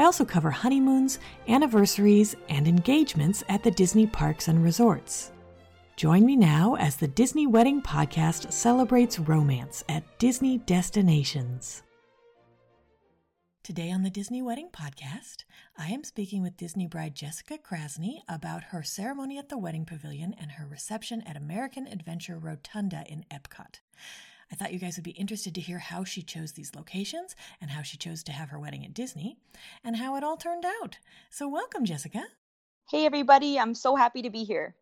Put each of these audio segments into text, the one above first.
I also cover honeymoons, anniversaries, and engagements at the Disney parks and resorts. Join me now as the Disney Wedding Podcast celebrates romance at Disney destinations. Today on the Disney Wedding Podcast, I am speaking with Disney bride Jessica Krasny about her ceremony at the wedding pavilion and her reception at American Adventure Rotunda in Epcot. I thought you guys would be interested to hear how she chose these locations and how she chose to have her wedding at Disney and how it all turned out. So, welcome, Jessica. Hey, everybody. I'm so happy to be here.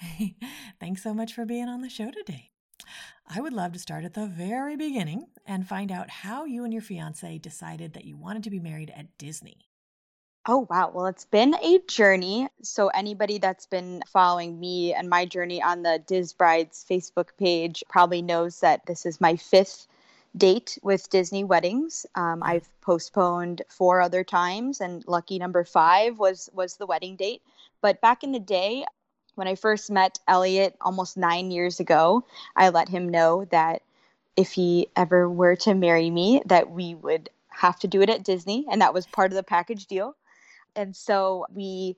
Thanks so much for being on the show today. I would love to start at the very beginning and find out how you and your fiance decided that you wanted to be married at Disney. Oh, wow. Well, it's been a journey. So, anybody that's been following me and my journey on the Diz Brides Facebook page probably knows that this is my fifth date with Disney weddings. Um, I've postponed four other times, and lucky number five was was the wedding date. But back in the day, when I first met Elliot almost nine years ago, I let him know that if he ever were to marry me, that we would have to do it at Disney, and that was part of the package deal and so we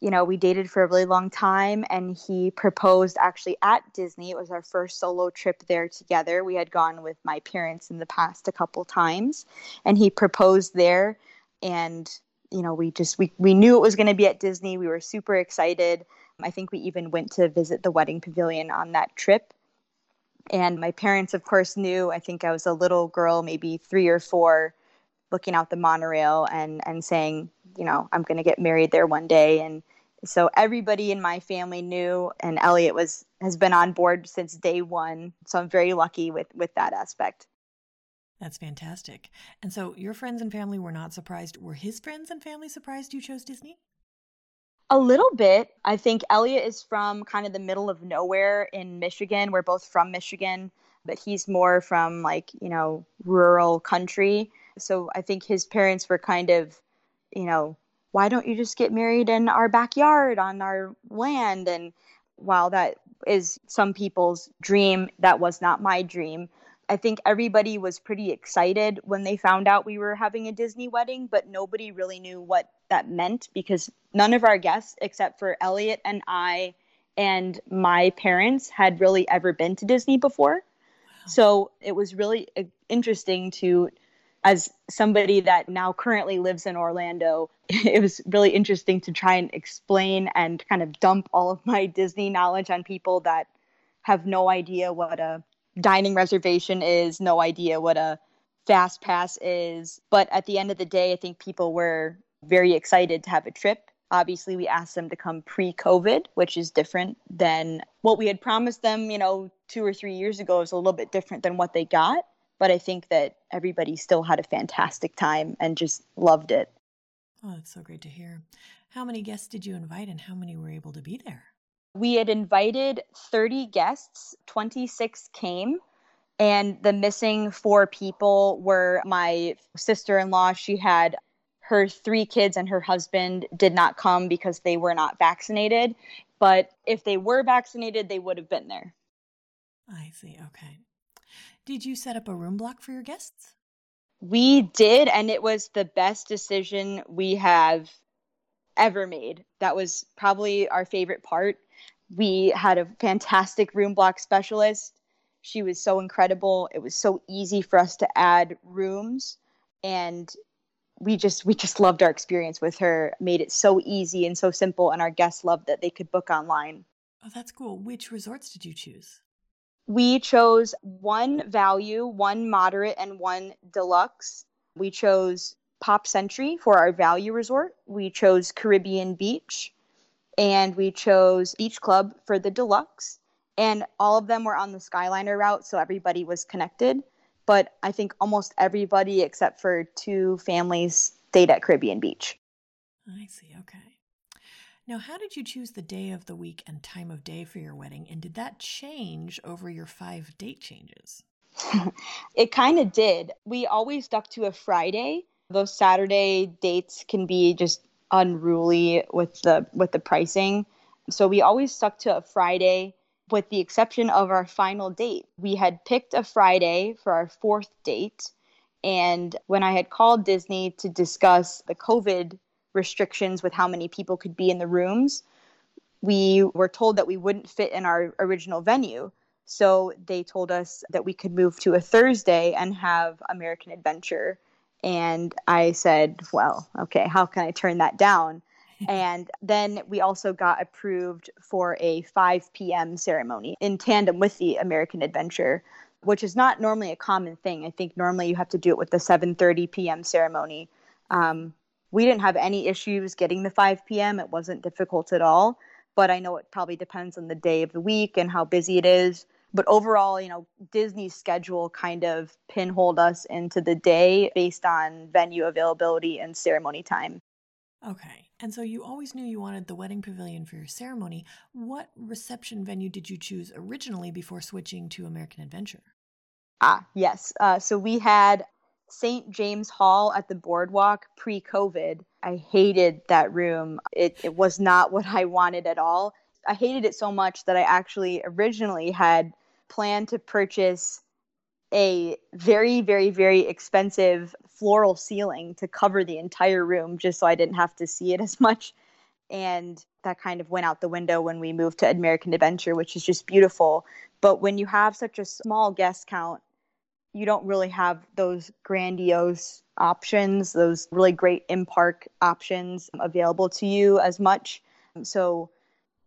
you know we dated for a really long time and he proposed actually at disney. It was our first solo trip there together. We had gone with my parents in the past a couple times and he proposed there. And you know we just we, we knew it was going to be at disney. We were super excited. I think we even went to visit the wedding pavilion on that trip. And my parents of course knew. I think i was a little girl maybe three or four looking out the monorail and and saying you know, I'm going to get married there one day. And so everybody in my family knew, and Elliot was has been on board since day one. So I'm very lucky with with that aspect. That's fantastic. And so your friends and family were not surprised. Were his friends and family surprised you chose Disney? A little bit. I think Elliot is from kind of the middle of nowhere in Michigan. We're both from Michigan, but he's more from like, you know, rural country. So I think his parents were kind of you know, why don't you just get married in our backyard on our land? And while that is some people's dream, that was not my dream. I think everybody was pretty excited when they found out we were having a Disney wedding, but nobody really knew what that meant because none of our guests, except for Elliot and I and my parents, had really ever been to Disney before. So it was really uh, interesting to as somebody that now currently lives in Orlando, it was really interesting to try and explain and kind of dump all of my Disney knowledge on people that have no idea what a dining reservation is, no idea what a fast pass is. But at the end of the day, I think people were very excited to have a trip. Obviously, we asked them to come pre COVID, which is different than what we had promised them, you know, two or three years ago. is a little bit different than what they got but I think that everybody still had a fantastic time and just loved it. Oh, that's so great to hear. How many guests did you invite and how many were able to be there? We had invited 30 guests, 26 came, and the missing four people were my sister in law. She had her three kids and her husband did not come because they were not vaccinated. But if they were vaccinated, they would have been there. I see. Okay. Did you set up a room block for your guests? We did, and it was the best decision we have ever made. That was probably our favorite part. We had a fantastic room block specialist. She was so incredible. It was so easy for us to add rooms and we just we just loved our experience with her. Made it so easy and so simple and our guests loved that they could book online. Oh, that's cool. Which resorts did you choose? We chose one value, one moderate, and one deluxe. We chose Pop Century for our value resort. We chose Caribbean Beach. And we chose Beach Club for the deluxe. And all of them were on the Skyliner route, so everybody was connected. But I think almost everybody except for two families stayed at Caribbean Beach. I see. Okay. Now, how did you choose the day of the week and time of day for your wedding? And did that change over your five date changes? it kind of did. We always stuck to a Friday. Those Saturday dates can be just unruly with the with the pricing. So we always stuck to a Friday with the exception of our final date. We had picked a Friday for our fourth date and when I had called Disney to discuss the COVID restrictions with how many people could be in the rooms, we were told that we wouldn't fit in our original venue. So they told us that we could move to a Thursday and have American Adventure. And I said, well, okay, how can I turn that down? and then we also got approved for a 5 p.m. ceremony in tandem with the American Adventure, which is not normally a common thing. I think normally you have to do it with the 7:30 p.m. ceremony. Um, we didn't have any issues getting the 5 p.m. It wasn't difficult at all, but I know it probably depends on the day of the week and how busy it is but overall, you know, Disney's schedule kind of pinholed us into the day based on venue availability and ceremony time. Okay. And so you always knew you wanted the wedding pavilion for your ceremony. What reception venue did you choose originally before switching to American Adventure? Ah, yes. Uh, so we had St. James Hall at the boardwalk pre COVID. I hated that room. It, it was not what I wanted at all. I hated it so much that I actually originally had planned to purchase a very, very, very expensive floral ceiling to cover the entire room just so I didn't have to see it as much. And that kind of went out the window when we moved to American Adventure, which is just beautiful. But when you have such a small guest count, you don't really have those grandiose options, those really great in park options available to you as much. So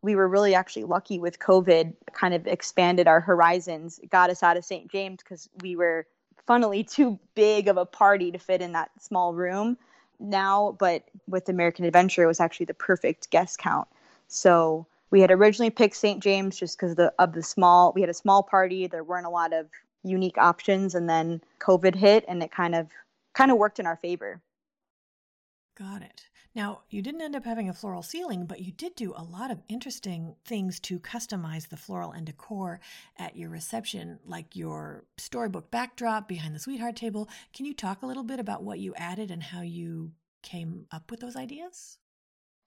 we were really actually lucky with COVID, kind of expanded our horizons, got us out of St. James because we were funnily too big of a party to fit in that small room now. But with American Adventure, it was actually the perfect guest count. So we had originally picked St. James just because of the, of the small, we had a small party. There weren't a lot of unique options. And then COVID hit and it kind of, kind of worked in our favor. Got it. Now, you didn't end up having a floral ceiling, but you did do a lot of interesting things to customize the floral and decor at your reception, like your storybook backdrop behind the sweetheart table. Can you talk a little bit about what you added and how you came up with those ideas?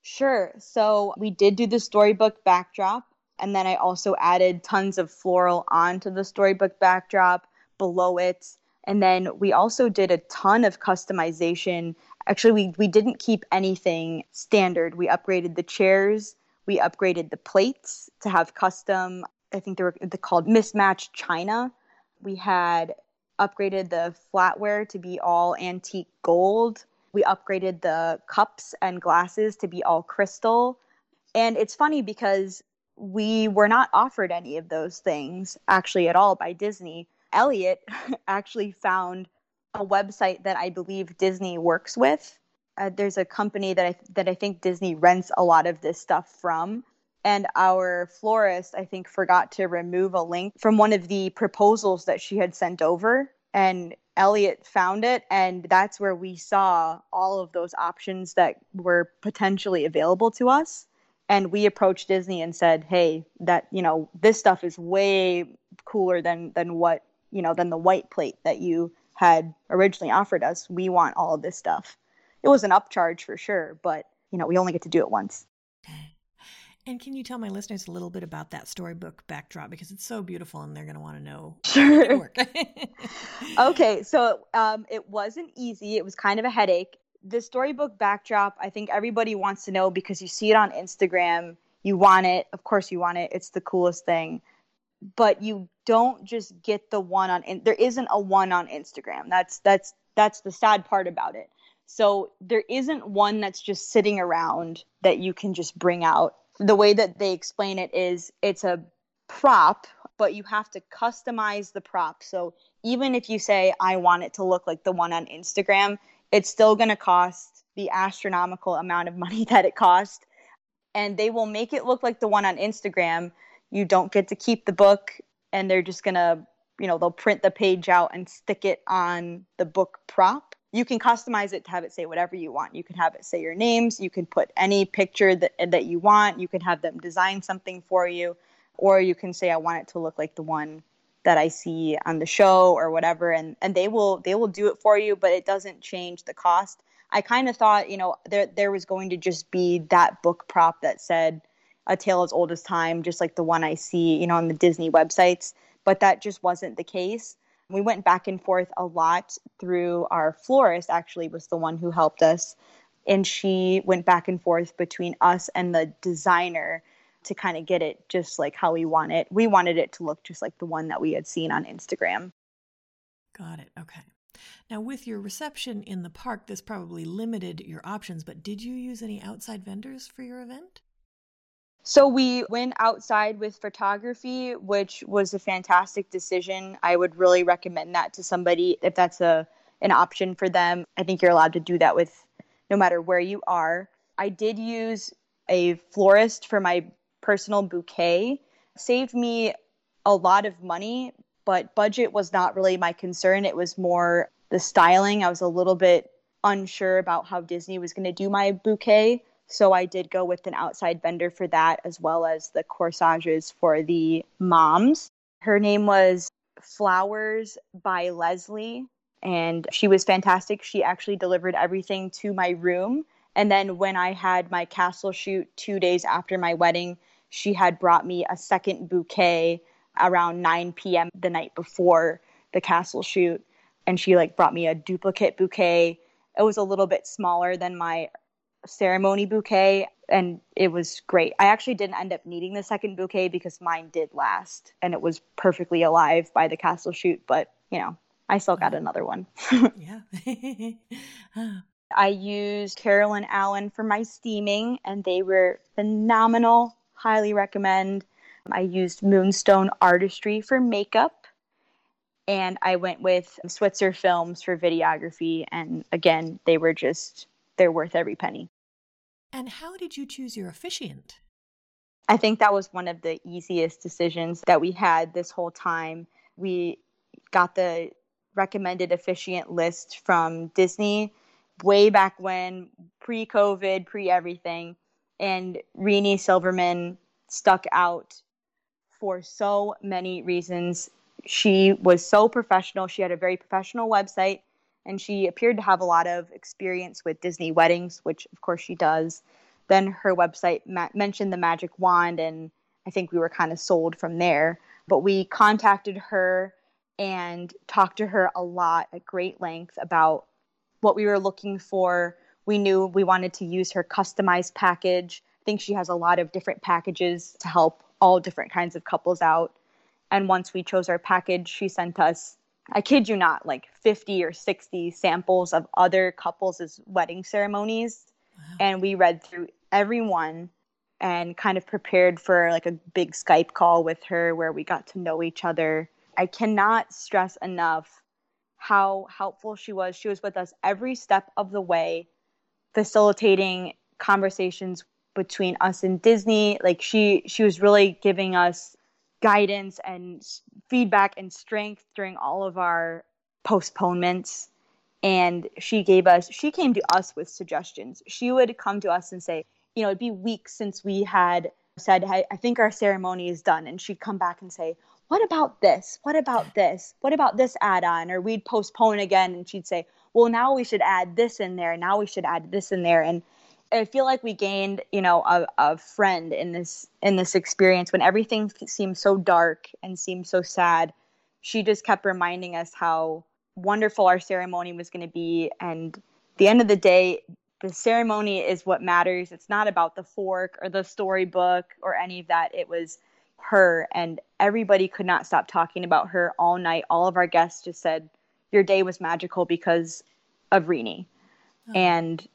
Sure. So, we did do the storybook backdrop, and then I also added tons of floral onto the storybook backdrop below it. And then we also did a ton of customization Actually, we, we didn't keep anything standard. We upgraded the chairs, we upgraded the plates to have custom, I think they were called mismatched china. We had upgraded the flatware to be all antique gold. We upgraded the cups and glasses to be all crystal. And it's funny because we were not offered any of those things actually at all by Disney. Elliot actually found a website that I believe Disney works with. Uh, there's a company that I that I think Disney rents a lot of this stuff from. And our florist, I think, forgot to remove a link from one of the proposals that she had sent over. And Elliot found it, and that's where we saw all of those options that were potentially available to us. And we approached Disney and said, "Hey, that you know, this stuff is way cooler than than what you know than the white plate that you had originally offered us. We want all of this stuff. It was an upcharge for sure, but you know, we only get to do it once. And can you tell my listeners a little bit about that storybook backdrop because it's so beautiful and they're going to want to know. Sure. okay, so um, it wasn't easy. It was kind of a headache. The storybook backdrop, I think everybody wants to know because you see it on Instagram. You want it. Of course, you want it. It's the coolest thing but you don't just get the one on there isn't a one on Instagram. That's that's that's the sad part about it. So there isn't one that's just sitting around that you can just bring out. The way that they explain it is it's a prop, but you have to customize the prop. So even if you say I want it to look like the one on Instagram, it's still going to cost the astronomical amount of money that it cost and they will make it look like the one on Instagram, you don't get to keep the book and they're just going to you know they'll print the page out and stick it on the book prop you can customize it to have it say whatever you want. You can have it say your names. You can put any picture that, that you want. You can have them design something for you. Or you can say, I want it to look like the one that I see on the show or whatever. And, and they will they will do it for you, but it doesn't change the cost. I kind of thought, you know, there there was going to just be that book prop that said a tale as old as time, just like the one I see, you know, on the Disney websites. But that just wasn't the case. We went back and forth a lot through our florist, actually, was the one who helped us. And she went back and forth between us and the designer to kind of get it just like how we want it. We wanted it to look just like the one that we had seen on Instagram. Got it. Okay. Now, with your reception in the park, this probably limited your options, but did you use any outside vendors for your event? So we went outside with photography, which was a fantastic decision. I would really recommend that to somebody if that's a an option for them. I think you're allowed to do that with no matter where you are. I did use a florist for my personal bouquet. Saved me a lot of money, but budget was not really my concern. It was more the styling. I was a little bit unsure about how Disney was going to do my bouquet. So I did go with an outside vendor for that, as well as the corsages for the moms. Her name was Flowers by Leslie, and she was fantastic. She actually delivered everything to my room. And then when I had my castle shoot two days after my wedding, she had brought me a second bouquet around 9 p.m. the night before the castle shoot. And she like brought me a duplicate bouquet. It was a little bit smaller than my ceremony bouquet and it was great. I actually didn't end up needing the second bouquet because mine did last and it was perfectly alive by the castle shoot, but you know, I still got another one. yeah. I used Carolyn Allen for my steaming and they were phenomenal. Highly recommend. I used Moonstone Artistry for makeup and I went with Switzer Films for videography and again, they were just they're worth every penny. And how did you choose your officiant? I think that was one of the easiest decisions that we had this whole time. We got the recommended officiant list from Disney way back when, pre COVID, pre everything. And Renee Silverman stuck out for so many reasons. She was so professional. She had a very professional website and she appeared to have a lot of experience with Disney weddings, which of course she does. Then her website ma- mentioned the magic wand, and I think we were kind of sold from there. But we contacted her and talked to her a lot at great length about what we were looking for. We knew we wanted to use her customized package. I think she has a lot of different packages to help all different kinds of couples out. And once we chose our package, she sent us I kid you not, like 50 or 60 samples of other couples' wedding ceremonies. Wow. And we read through every one and kind of prepared for like a big Skype call with her where we got to know each other. I cannot stress enough how helpful she was. She was with us every step of the way, facilitating conversations between us and Disney. Like she she was really giving us guidance and feedback and strength during all of our postponements. And she gave us she came to us with suggestions. She would come to us and say you know it'd be weeks since we had said hey, i think our ceremony is done. And she'd come back and say what about this? What about this? What about this add-on? Or we'd postpone again and she'd say well now we should add this in there now we should add this in there and I feel like we gained, you know, a, a friend in this in this experience when everything seemed so dark and seemed so sad. She just kept reminding us how wonderful our ceremony was going to be, and the end of the day, the ceremony is what matters. It's not about the fork or the storybook or any of that. It was her, and everybody could not stop talking about her all night. All of our guests just said, "Your day was magical because of Renee," oh. and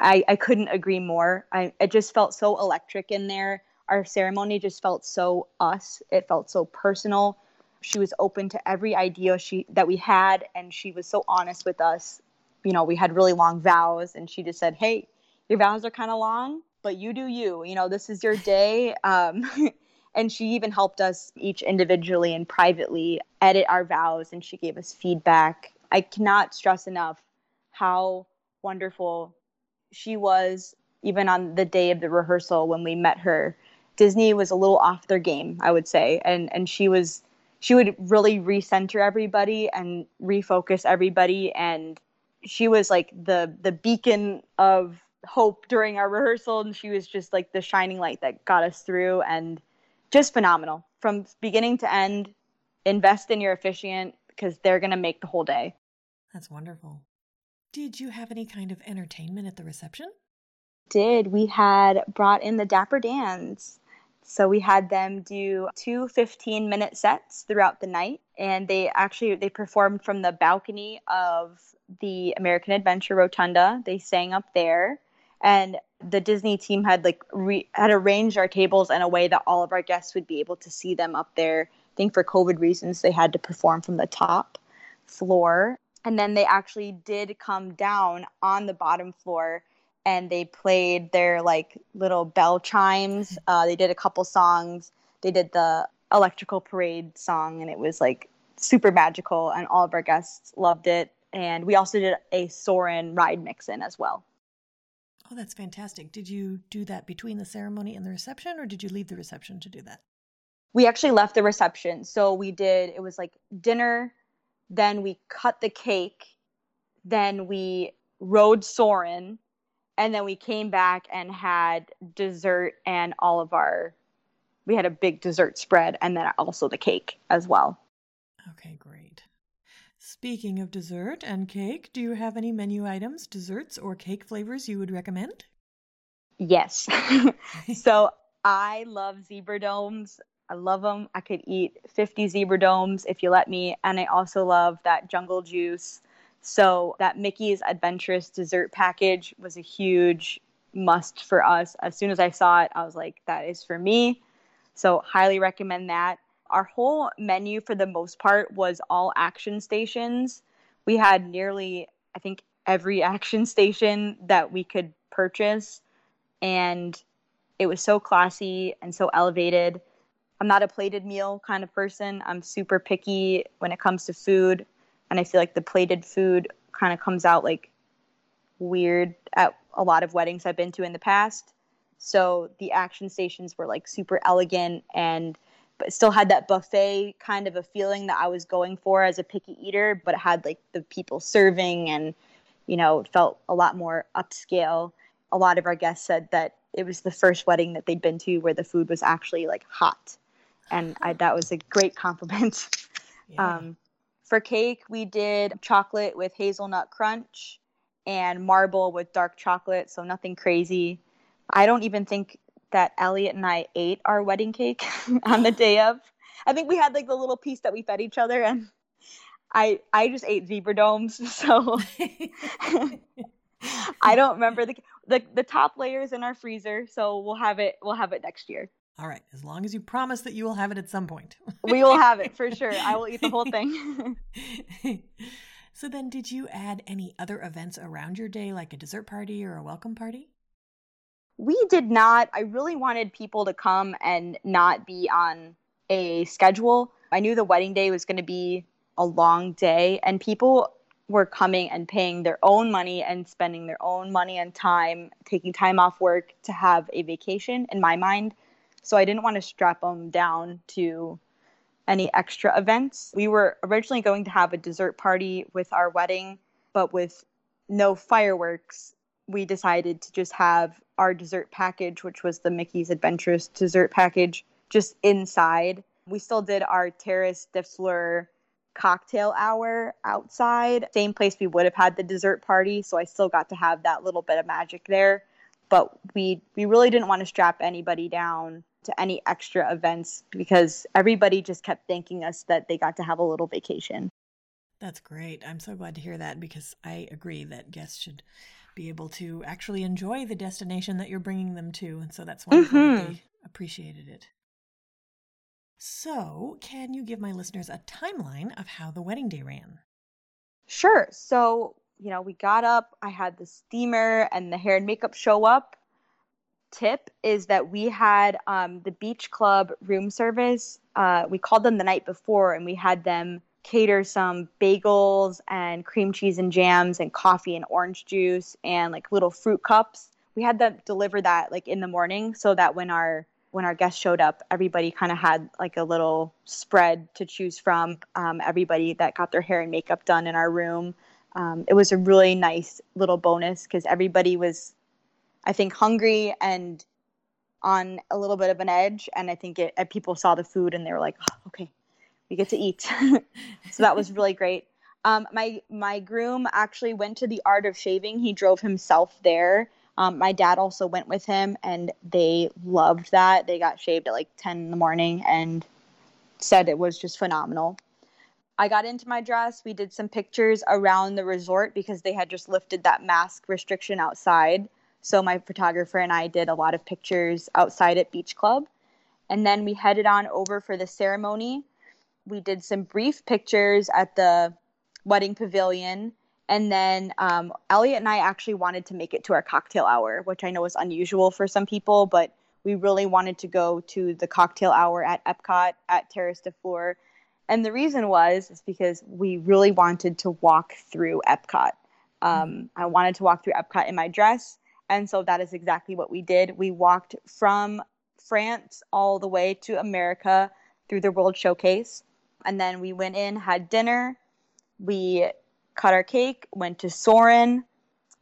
I, I couldn't agree more. I it just felt so electric in there. Our ceremony just felt so us. It felt so personal. She was open to every idea she that we had, and she was so honest with us. You know, we had really long vows, and she just said, "Hey, your vows are kind of long, but you do you. You know, this is your day." Um, and she even helped us each individually and privately edit our vows, and she gave us feedback. I cannot stress enough how wonderful she was even on the day of the rehearsal when we met her. Disney was a little off their game, I would say, and and she was she would really recenter everybody and refocus everybody and she was like the the beacon of hope during our rehearsal and she was just like the shining light that got us through and just phenomenal. From beginning to end invest in your officiant because they're going to make the whole day. That's wonderful. Did you have any kind of entertainment at the reception? Did. We had brought in the dapper dans. So we had them do two 15 minute sets throughout the night and they actually they performed from the balcony of the American Adventure Rotunda. They sang up there and the Disney team had like re- had arranged our tables in a way that all of our guests would be able to see them up there. I think for COVID reasons they had to perform from the top floor and then they actually did come down on the bottom floor and they played their like little bell chimes. Uh, they did a couple songs. They did the electrical parade song, and it was like super magical, and all of our guests loved it. And we also did a Soarin' ride mix-in as well. Oh, that's fantastic. Did you do that between the ceremony and the reception, or did you leave the reception to do that? We actually left the reception. So we did, it was like dinner, then we cut the cake, then we rode Soarin', and then we came back and had dessert and all of our we had a big dessert spread and then also the cake as well okay great speaking of dessert and cake do you have any menu items desserts or cake flavors you would recommend yes so i love zebra domes i love them i could eat 50 zebra domes if you let me and i also love that jungle juice so that Mickey's Adventurous dessert package was a huge must for us. As soon as I saw it, I was like, that is for me. So highly recommend that. Our whole menu for the most part was all action stations. We had nearly, I think, every action station that we could purchase. And it was so classy and so elevated. I'm not a plated meal kind of person. I'm super picky when it comes to food and I feel like the plated food kind of comes out like weird at a lot of weddings I've been to in the past. So the action stations were like super elegant and but still had that buffet kind of a feeling that I was going for as a picky eater, but it had like the people serving and you know, felt a lot more upscale. A lot of our guests said that it was the first wedding that they'd been to where the food was actually like hot. And I, that was a great compliment. Yeah. Um, for cake, we did chocolate with hazelnut crunch and marble with dark chocolate, so nothing crazy. I don't even think that Elliot and I ate our wedding cake on the day of. I think we had like the little piece that we fed each other and I I just ate zebra domes, so I don't remember the, the the top layers in our freezer, so we'll have it we'll have it next year. All right, as long as you promise that you will have it at some point. we will have it for sure. I will eat the whole thing. so then did you add any other events around your day like a dessert party or a welcome party? We did not. I really wanted people to come and not be on a schedule. I knew the wedding day was going to be a long day and people were coming and paying their own money and spending their own money and time, taking time off work to have a vacation in my mind so I didn't want to strap them down to any extra events. We were originally going to have a dessert party with our wedding, but with no fireworks, we decided to just have our dessert package, which was the Mickey's Adventurous dessert package, just inside. We still did our Terrace de cocktail hour outside, same place we would have had the dessert party. So I still got to have that little bit of magic there. But we we really didn't want to strap anybody down to any extra events because everybody just kept thanking us that they got to have a little vacation. That's great. I'm so glad to hear that because I agree that guests should be able to actually enjoy the destination that you're bringing them to. And so that's why mm-hmm. they appreciated it. So, can you give my listeners a timeline of how the wedding day ran? Sure. So, you know, we got up, I had the steamer and the hair and makeup show up tip is that we had um, the beach club room service. Uh, we called them the night before and we had them cater some bagels and cream cheese and jams and coffee and orange juice and like little fruit cups. We had them deliver that like in the morning so that when our when our guests showed up, everybody kind of had like a little spread to choose from. Um, everybody that got their hair and makeup done in our room. Um, it was a really nice little bonus because everybody was, I think, hungry and on a little bit of an edge. And I think it, people saw the food and they were like, oh, okay, we get to eat. so that was really great. Um, my my groom actually went to the Art of Shaving. He drove himself there. Um, my dad also went with him, and they loved that. They got shaved at like ten in the morning and said it was just phenomenal. I got into my dress. We did some pictures around the resort because they had just lifted that mask restriction outside. So my photographer and I did a lot of pictures outside at Beach Club. And then we headed on over for the ceremony we did some brief pictures at the wedding pavilion. And then um, Elliot and I actually wanted to make it to our cocktail hour, which I know is unusual for some people, but we really wanted to go to the cocktail hour at Epcot at Terrace des Fleurs. And the reason was is because we really wanted to walk through Epcot. Um, I wanted to walk through Epcot in my dress. And so that is exactly what we did. We walked from France all the way to America through the World Showcase. And then we went in, had dinner. We cut our cake, went to Soarin',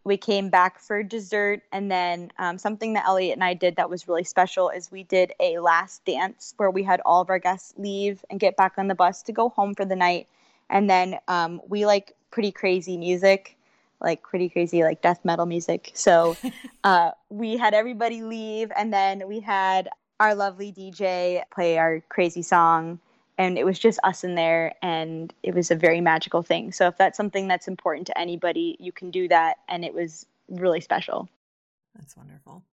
We came back for dessert. And then um, something that Elliot and I did that was really special is we did a last dance where we had all of our guests leave and get back on the bus to go home for the night. And then um, we like pretty crazy music like pretty crazy like death metal music so uh, we had everybody leave and then we had our lovely dj play our crazy song and it was just us in there and it was a very magical thing. So if that's something that's important to anybody you can do that and it was really special. That's wonderful.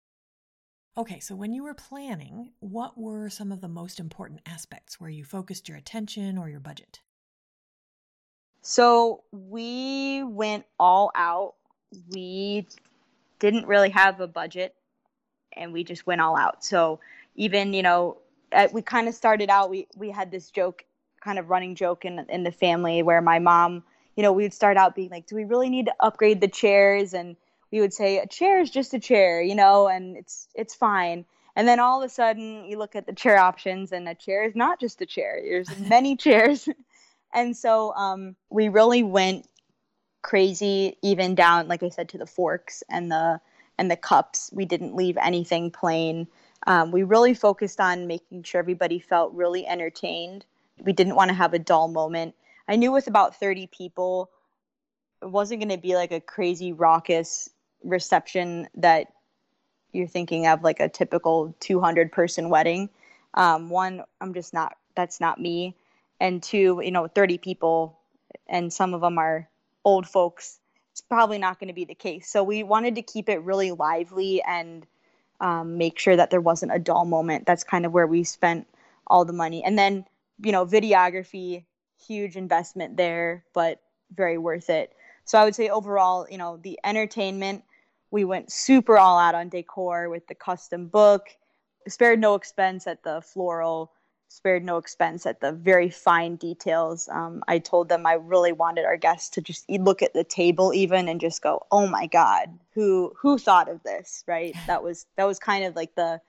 Okay so when you were planning what were some of the most important aspects where you focused your attention or your budget? So we went all out. We didn't really have a budget and we just went all out. So even you know uh, we kind of started out we we had this joke kind of running joke in in the family where my mom you know we would start out being like do we really need to upgrade the chairs? And we would say a chair is just a chair you know and it's it's fine. And then all of a sudden you look at the chair options and a chair is not just a chair there's many chairs. And so um, we really went crazy even down like i said to the forks and the and the cups. We didn't leave anything plain um, we really focused on making sure everybody felt really entertained. We didn't want to have a dull moment. I knew with about 30 people, it wasn't going to be like a crazy raucous reception that you're thinking of like a typical 200 person wedding. Um, one, I'm just not, that's not me. And two, you know, 30 people, and some of them are old folks. It's probably not going to be the case. So we wanted to keep it really lively and um, make sure that there wasn't a dull moment. That's kind of where we spent all the money. And then, you know, videography, huge investment there, but very worth it. So I would say overall, you know, the entertainment, we went super all out on decor with the custom book, spared no expense at the floral spared no expense at the very fine details. Um, I told them I really wanted our guests to just look at the table even and just go, "Oh my God, who who thought of this?" Right? That was that was kind of like the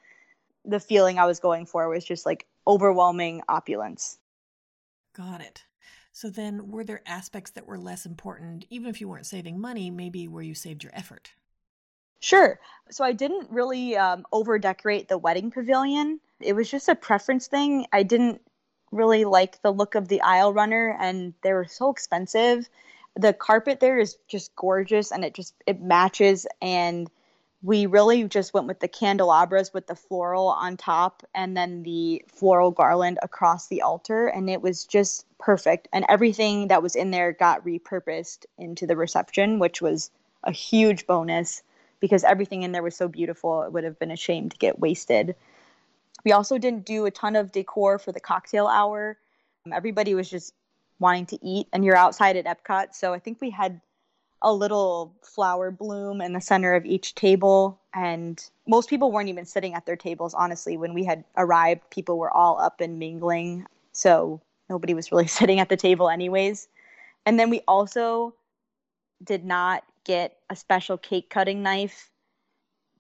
the feeling I was going for was just like overwhelming opulence. Got it. So then, were there aspects that were less important, even if you weren't saving money, maybe where you saved your effort? Sure. So I didn't really um, over decorate the wedding pavilion. It was just a preference thing. I didn't really like the look of the aisle runner, and they were so expensive. The carpet there is just gorgeous, and it just it matches. And we really just went with the candelabras with the floral on top, and then the floral garland across the altar, and it was just perfect. And everything that was in there got repurposed into the reception, which was a huge bonus because everything in there was so beautiful. It would have been a shame to get wasted. We also didn't do a ton of decor for the cocktail hour. Um, everybody was just wanting to eat, and you're outside at Epcot. So I think we had a little flower bloom in the center of each table. And most people weren't even sitting at their tables, honestly. When we had arrived, people were all up and mingling. So nobody was really sitting at the table anyways. And then we also did not get a special cake cutting knife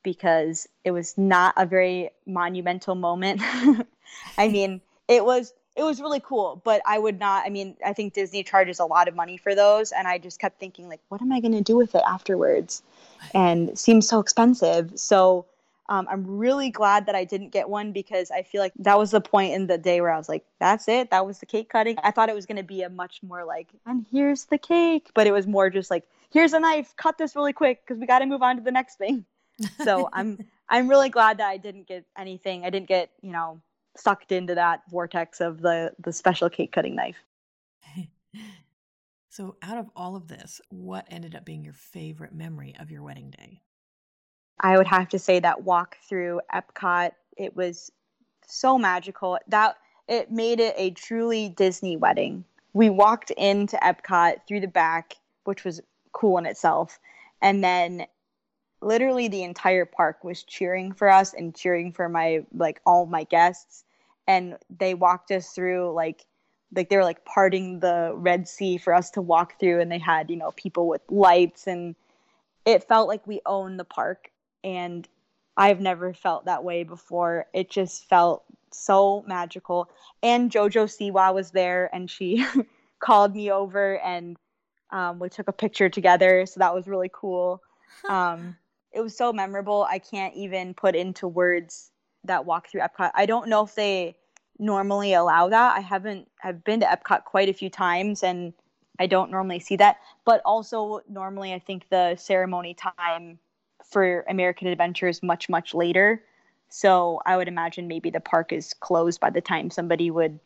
because it was not a very monumental moment. I mean, it was it was really cool, but I would not I mean, I think Disney charges a lot of money for those and I just kept thinking like what am I going to do with it afterwards? And it seems so expensive. So um, I'm really glad that I didn't get one because I feel like that was the point in the day where I was like, that's it. That was the cake cutting. I thought it was going to be a much more like, and here's the cake. But it was more just like, here's a knife, cut this really quick because we got to move on to the next thing. So I'm I'm really glad that I didn't get anything. I didn't get you know sucked into that vortex of the the special cake cutting knife. so out of all of this, what ended up being your favorite memory of your wedding day? I would have to say that walk through Epcot. It was so magical. That it made it a truly Disney wedding. We walked into Epcot through the back, which was cool in itself. And then literally the entire park was cheering for us and cheering for my like all my guests. And they walked us through like like they were like parting the red sea for us to walk through and they had you know people with lights and it felt like we owned the park. And i've never felt that way before. It just felt so magical. And jojo siwa was there and she called me over and um, we took a picture together. So that was really cool. Um, it was so memorable. I can't even put into words that walk through Epcot. I don't know if they normally allow that. I haven't I've been to Epcot quite a few times and I don't normally see that. But also normally I think the ceremony time for American Adventure is much, much later. So I would imagine maybe the park is closed by the time somebody would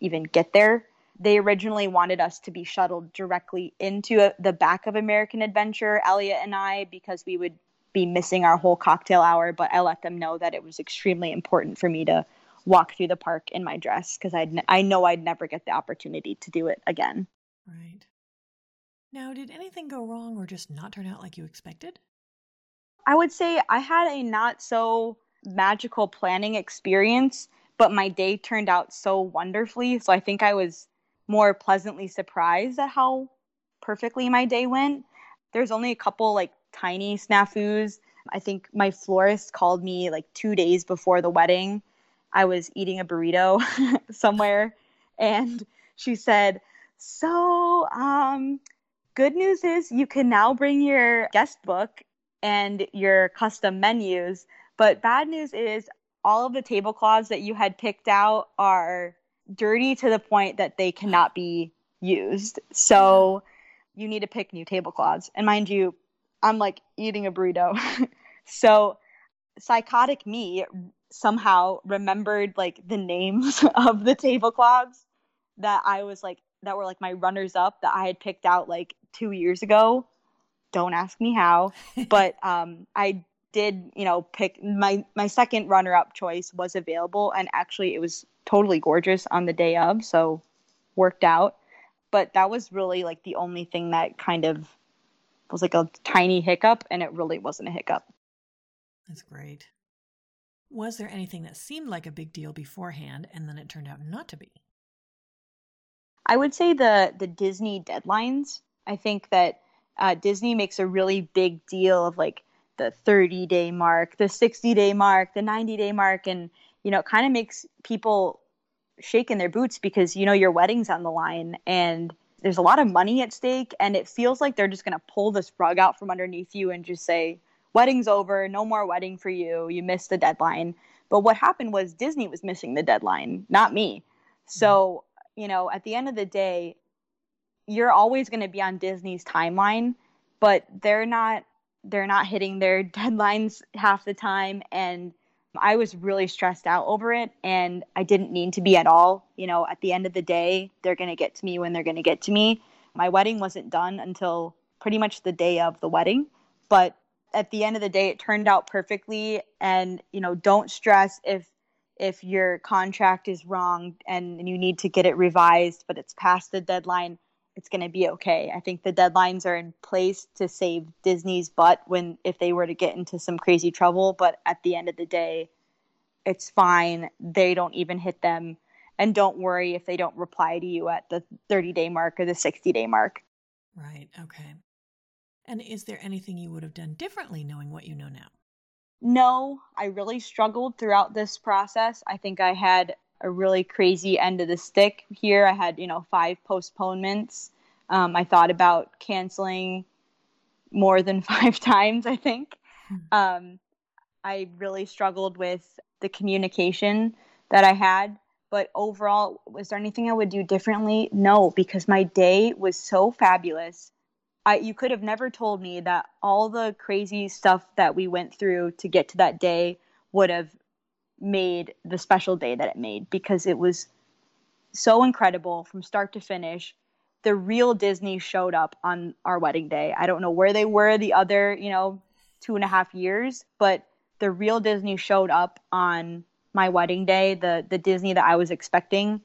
even get there. They originally wanted us to be shuttled directly into the back of American Adventure, Elliot and I, because we would be missing our whole cocktail hour, but I let them know that it was extremely important for me to walk through the park in my dress because I I know I'd never get the opportunity to do it again. Right. Now, did anything go wrong or just not turn out like you expected? I would say I had a not so magical planning experience, but my day turned out so wonderfully. So I think I was more pleasantly surprised at how perfectly my day went. There's only a couple like tiny snafus. I think my florist called me like two days before the wedding. I was eating a burrito somewhere, and she said, So, um, good news is you can now bring your guest book and your custom menus. But bad news is all of the tablecloths that you had picked out are dirty to the point that they cannot be used. So you need to pick new tablecloths. And mind you, I'm like eating a burrito. so psychotic me somehow remembered like the names of the tablecloths that I was like that were like my runners up that I had picked out like 2 years ago. Don't ask me how, but um I did, you know, pick my my second runner up choice was available and actually it was totally gorgeous on the day of, so worked out. But that was really like the only thing that kind of was like a tiny hiccup, and it really wasn't a hiccup. That's great. Was there anything that seemed like a big deal beforehand and then it turned out not to be? I would say the the Disney deadlines. I think that uh, Disney makes a really big deal of like the 30 day mark, the 60 day mark, the 90 day mark, and you know, it kind of makes people shake in their boots because you know your wedding's on the line and there's a lot of money at stake and it feels like they're just going to pull this rug out from underneath you and just say wedding's over no more wedding for you you missed the deadline. But what happened was disney was missing the deadline not me. Mm-hmm. So you know at the end of the day you're always going to be on disney's timeline but they're not they're not hitting their deadlines half the time and I was really stressed out over it and I didn't need to be at all. You know, at the end of the day, they're going to get to me when they're going to get to me. My wedding wasn't done until pretty much the day of the wedding, but at the end of the day it turned out perfectly and, you know, don't stress if if your contract is wrong and you need to get it revised but it's past the deadline it's going to be okay. I think the deadlines are in place to save Disney's butt when if they were to get into some crazy trouble, but at the end of the day, it's fine. They don't even hit them. and don't worry if they don't reply to you at the 30 day mark or the 60 day mark. Right. Okay. And is there anything you would have done differently knowing what you know now? No, I really struggled throughout this process. I think I had a really crazy end of the stick here. I had, you know, five postponements. Um, I thought about canceling more than five times, I think. Hmm. Um, I really struggled with the communication that I had. But overall, was there anything I would do differently? No, because my day was so fabulous. I, you could have never told me that all the crazy stuff that we went through to get to that day would have made the special day that it made because it was so incredible from start to finish. The real Disney showed up on our wedding day. I don't know where they were the other, you know, two and a half years, but the real Disney showed up on my wedding day, the the Disney that I was expecting,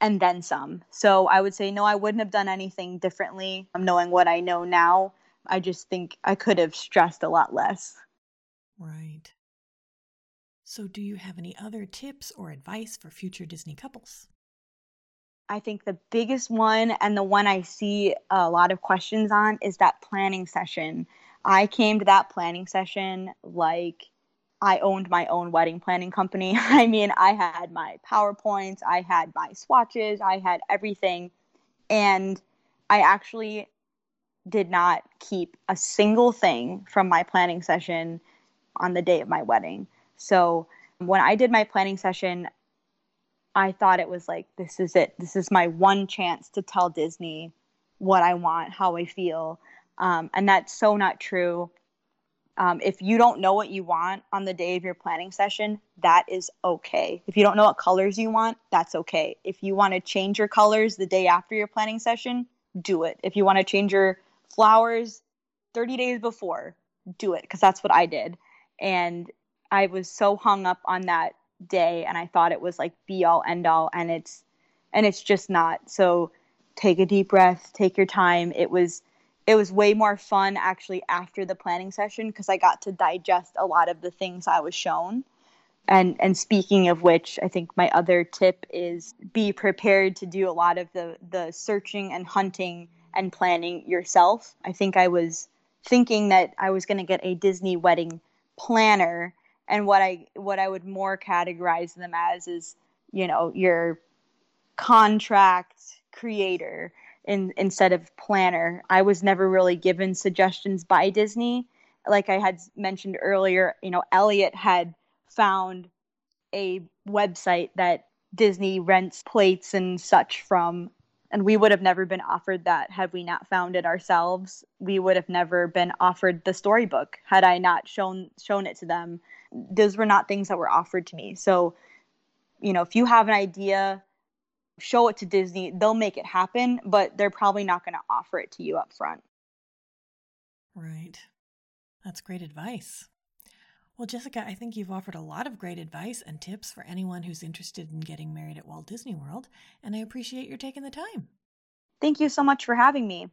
and then some. So I would say no, I wouldn't have done anything differently. I'm knowing what I know now. I just think I could have stressed a lot less. Right. So, do you have any other tips or advice for future Disney couples? I think the biggest one and the one I see a lot of questions on is that planning session. I came to that planning session like I owned my own wedding planning company. I mean, I had my PowerPoints, I had my swatches, I had everything. And I actually did not keep a single thing from my planning session on the day of my wedding. So when I did my planning session, I thought it was like, this is it. This is my one chance to tell Disney what I want, how I feel. Um, and that's so not true. Um, if you don't know what you want on the day of your planning session, that is okay. If you don't know what colors you want, that's okay. If you want to change your colors the day after your planning session, do it. If you want to change your flowers 30 days before, do it because that's what I did. And I was so hung up on that day and I thought it was like be all end all and it's and it's just not. So take a deep breath, take your time. It was it was way more fun actually after the planning session because I got to digest a lot of the things I was shown. And and speaking of which, I think my other tip is be prepared to do a lot of the the searching and hunting and planning yourself. I think I was thinking that I was going to get a Disney wedding planner and what I what I would more categorize them as is you know your contract creator in, instead of planner. I was never really given suggestions by Disney. Like I had mentioned earlier, you know, Elliot had found a website that Disney rents plates and such from and we would have never been offered that had we not found it ourselves we would have never been offered the storybook had i not shown shown it to them those were not things that were offered to me so you know if you have an idea show it to disney they'll make it happen but they're probably not going to offer it to you up front right that's great advice well, Jessica, I think you've offered a lot of great advice and tips for anyone who's interested in getting married at Walt Disney World, and I appreciate your taking the time. Thank you so much for having me.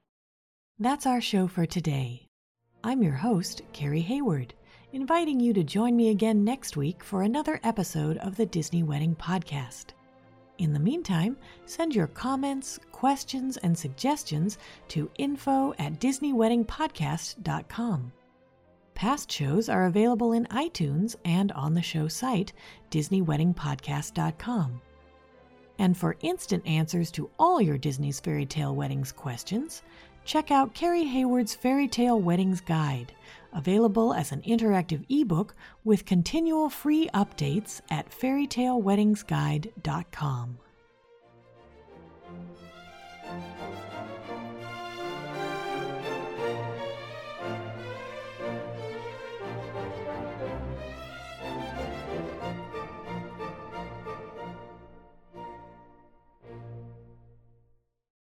That's our show for today. I'm your host, Carrie Hayward, inviting you to join me again next week for another episode of the Disney Wedding Podcast. In the meantime, send your comments, questions, and suggestions to info at DisneyWeddingPodcast.com. Past shows are available in iTunes and on the show site, DisneyWeddingPodcast.com. And for instant answers to all your Disney's Fairy Tale Weddings questions, check out Carrie Hayward's Fairy Tale Weddings Guide, available as an interactive ebook with continual free updates at fairytaleweddingsguide.com.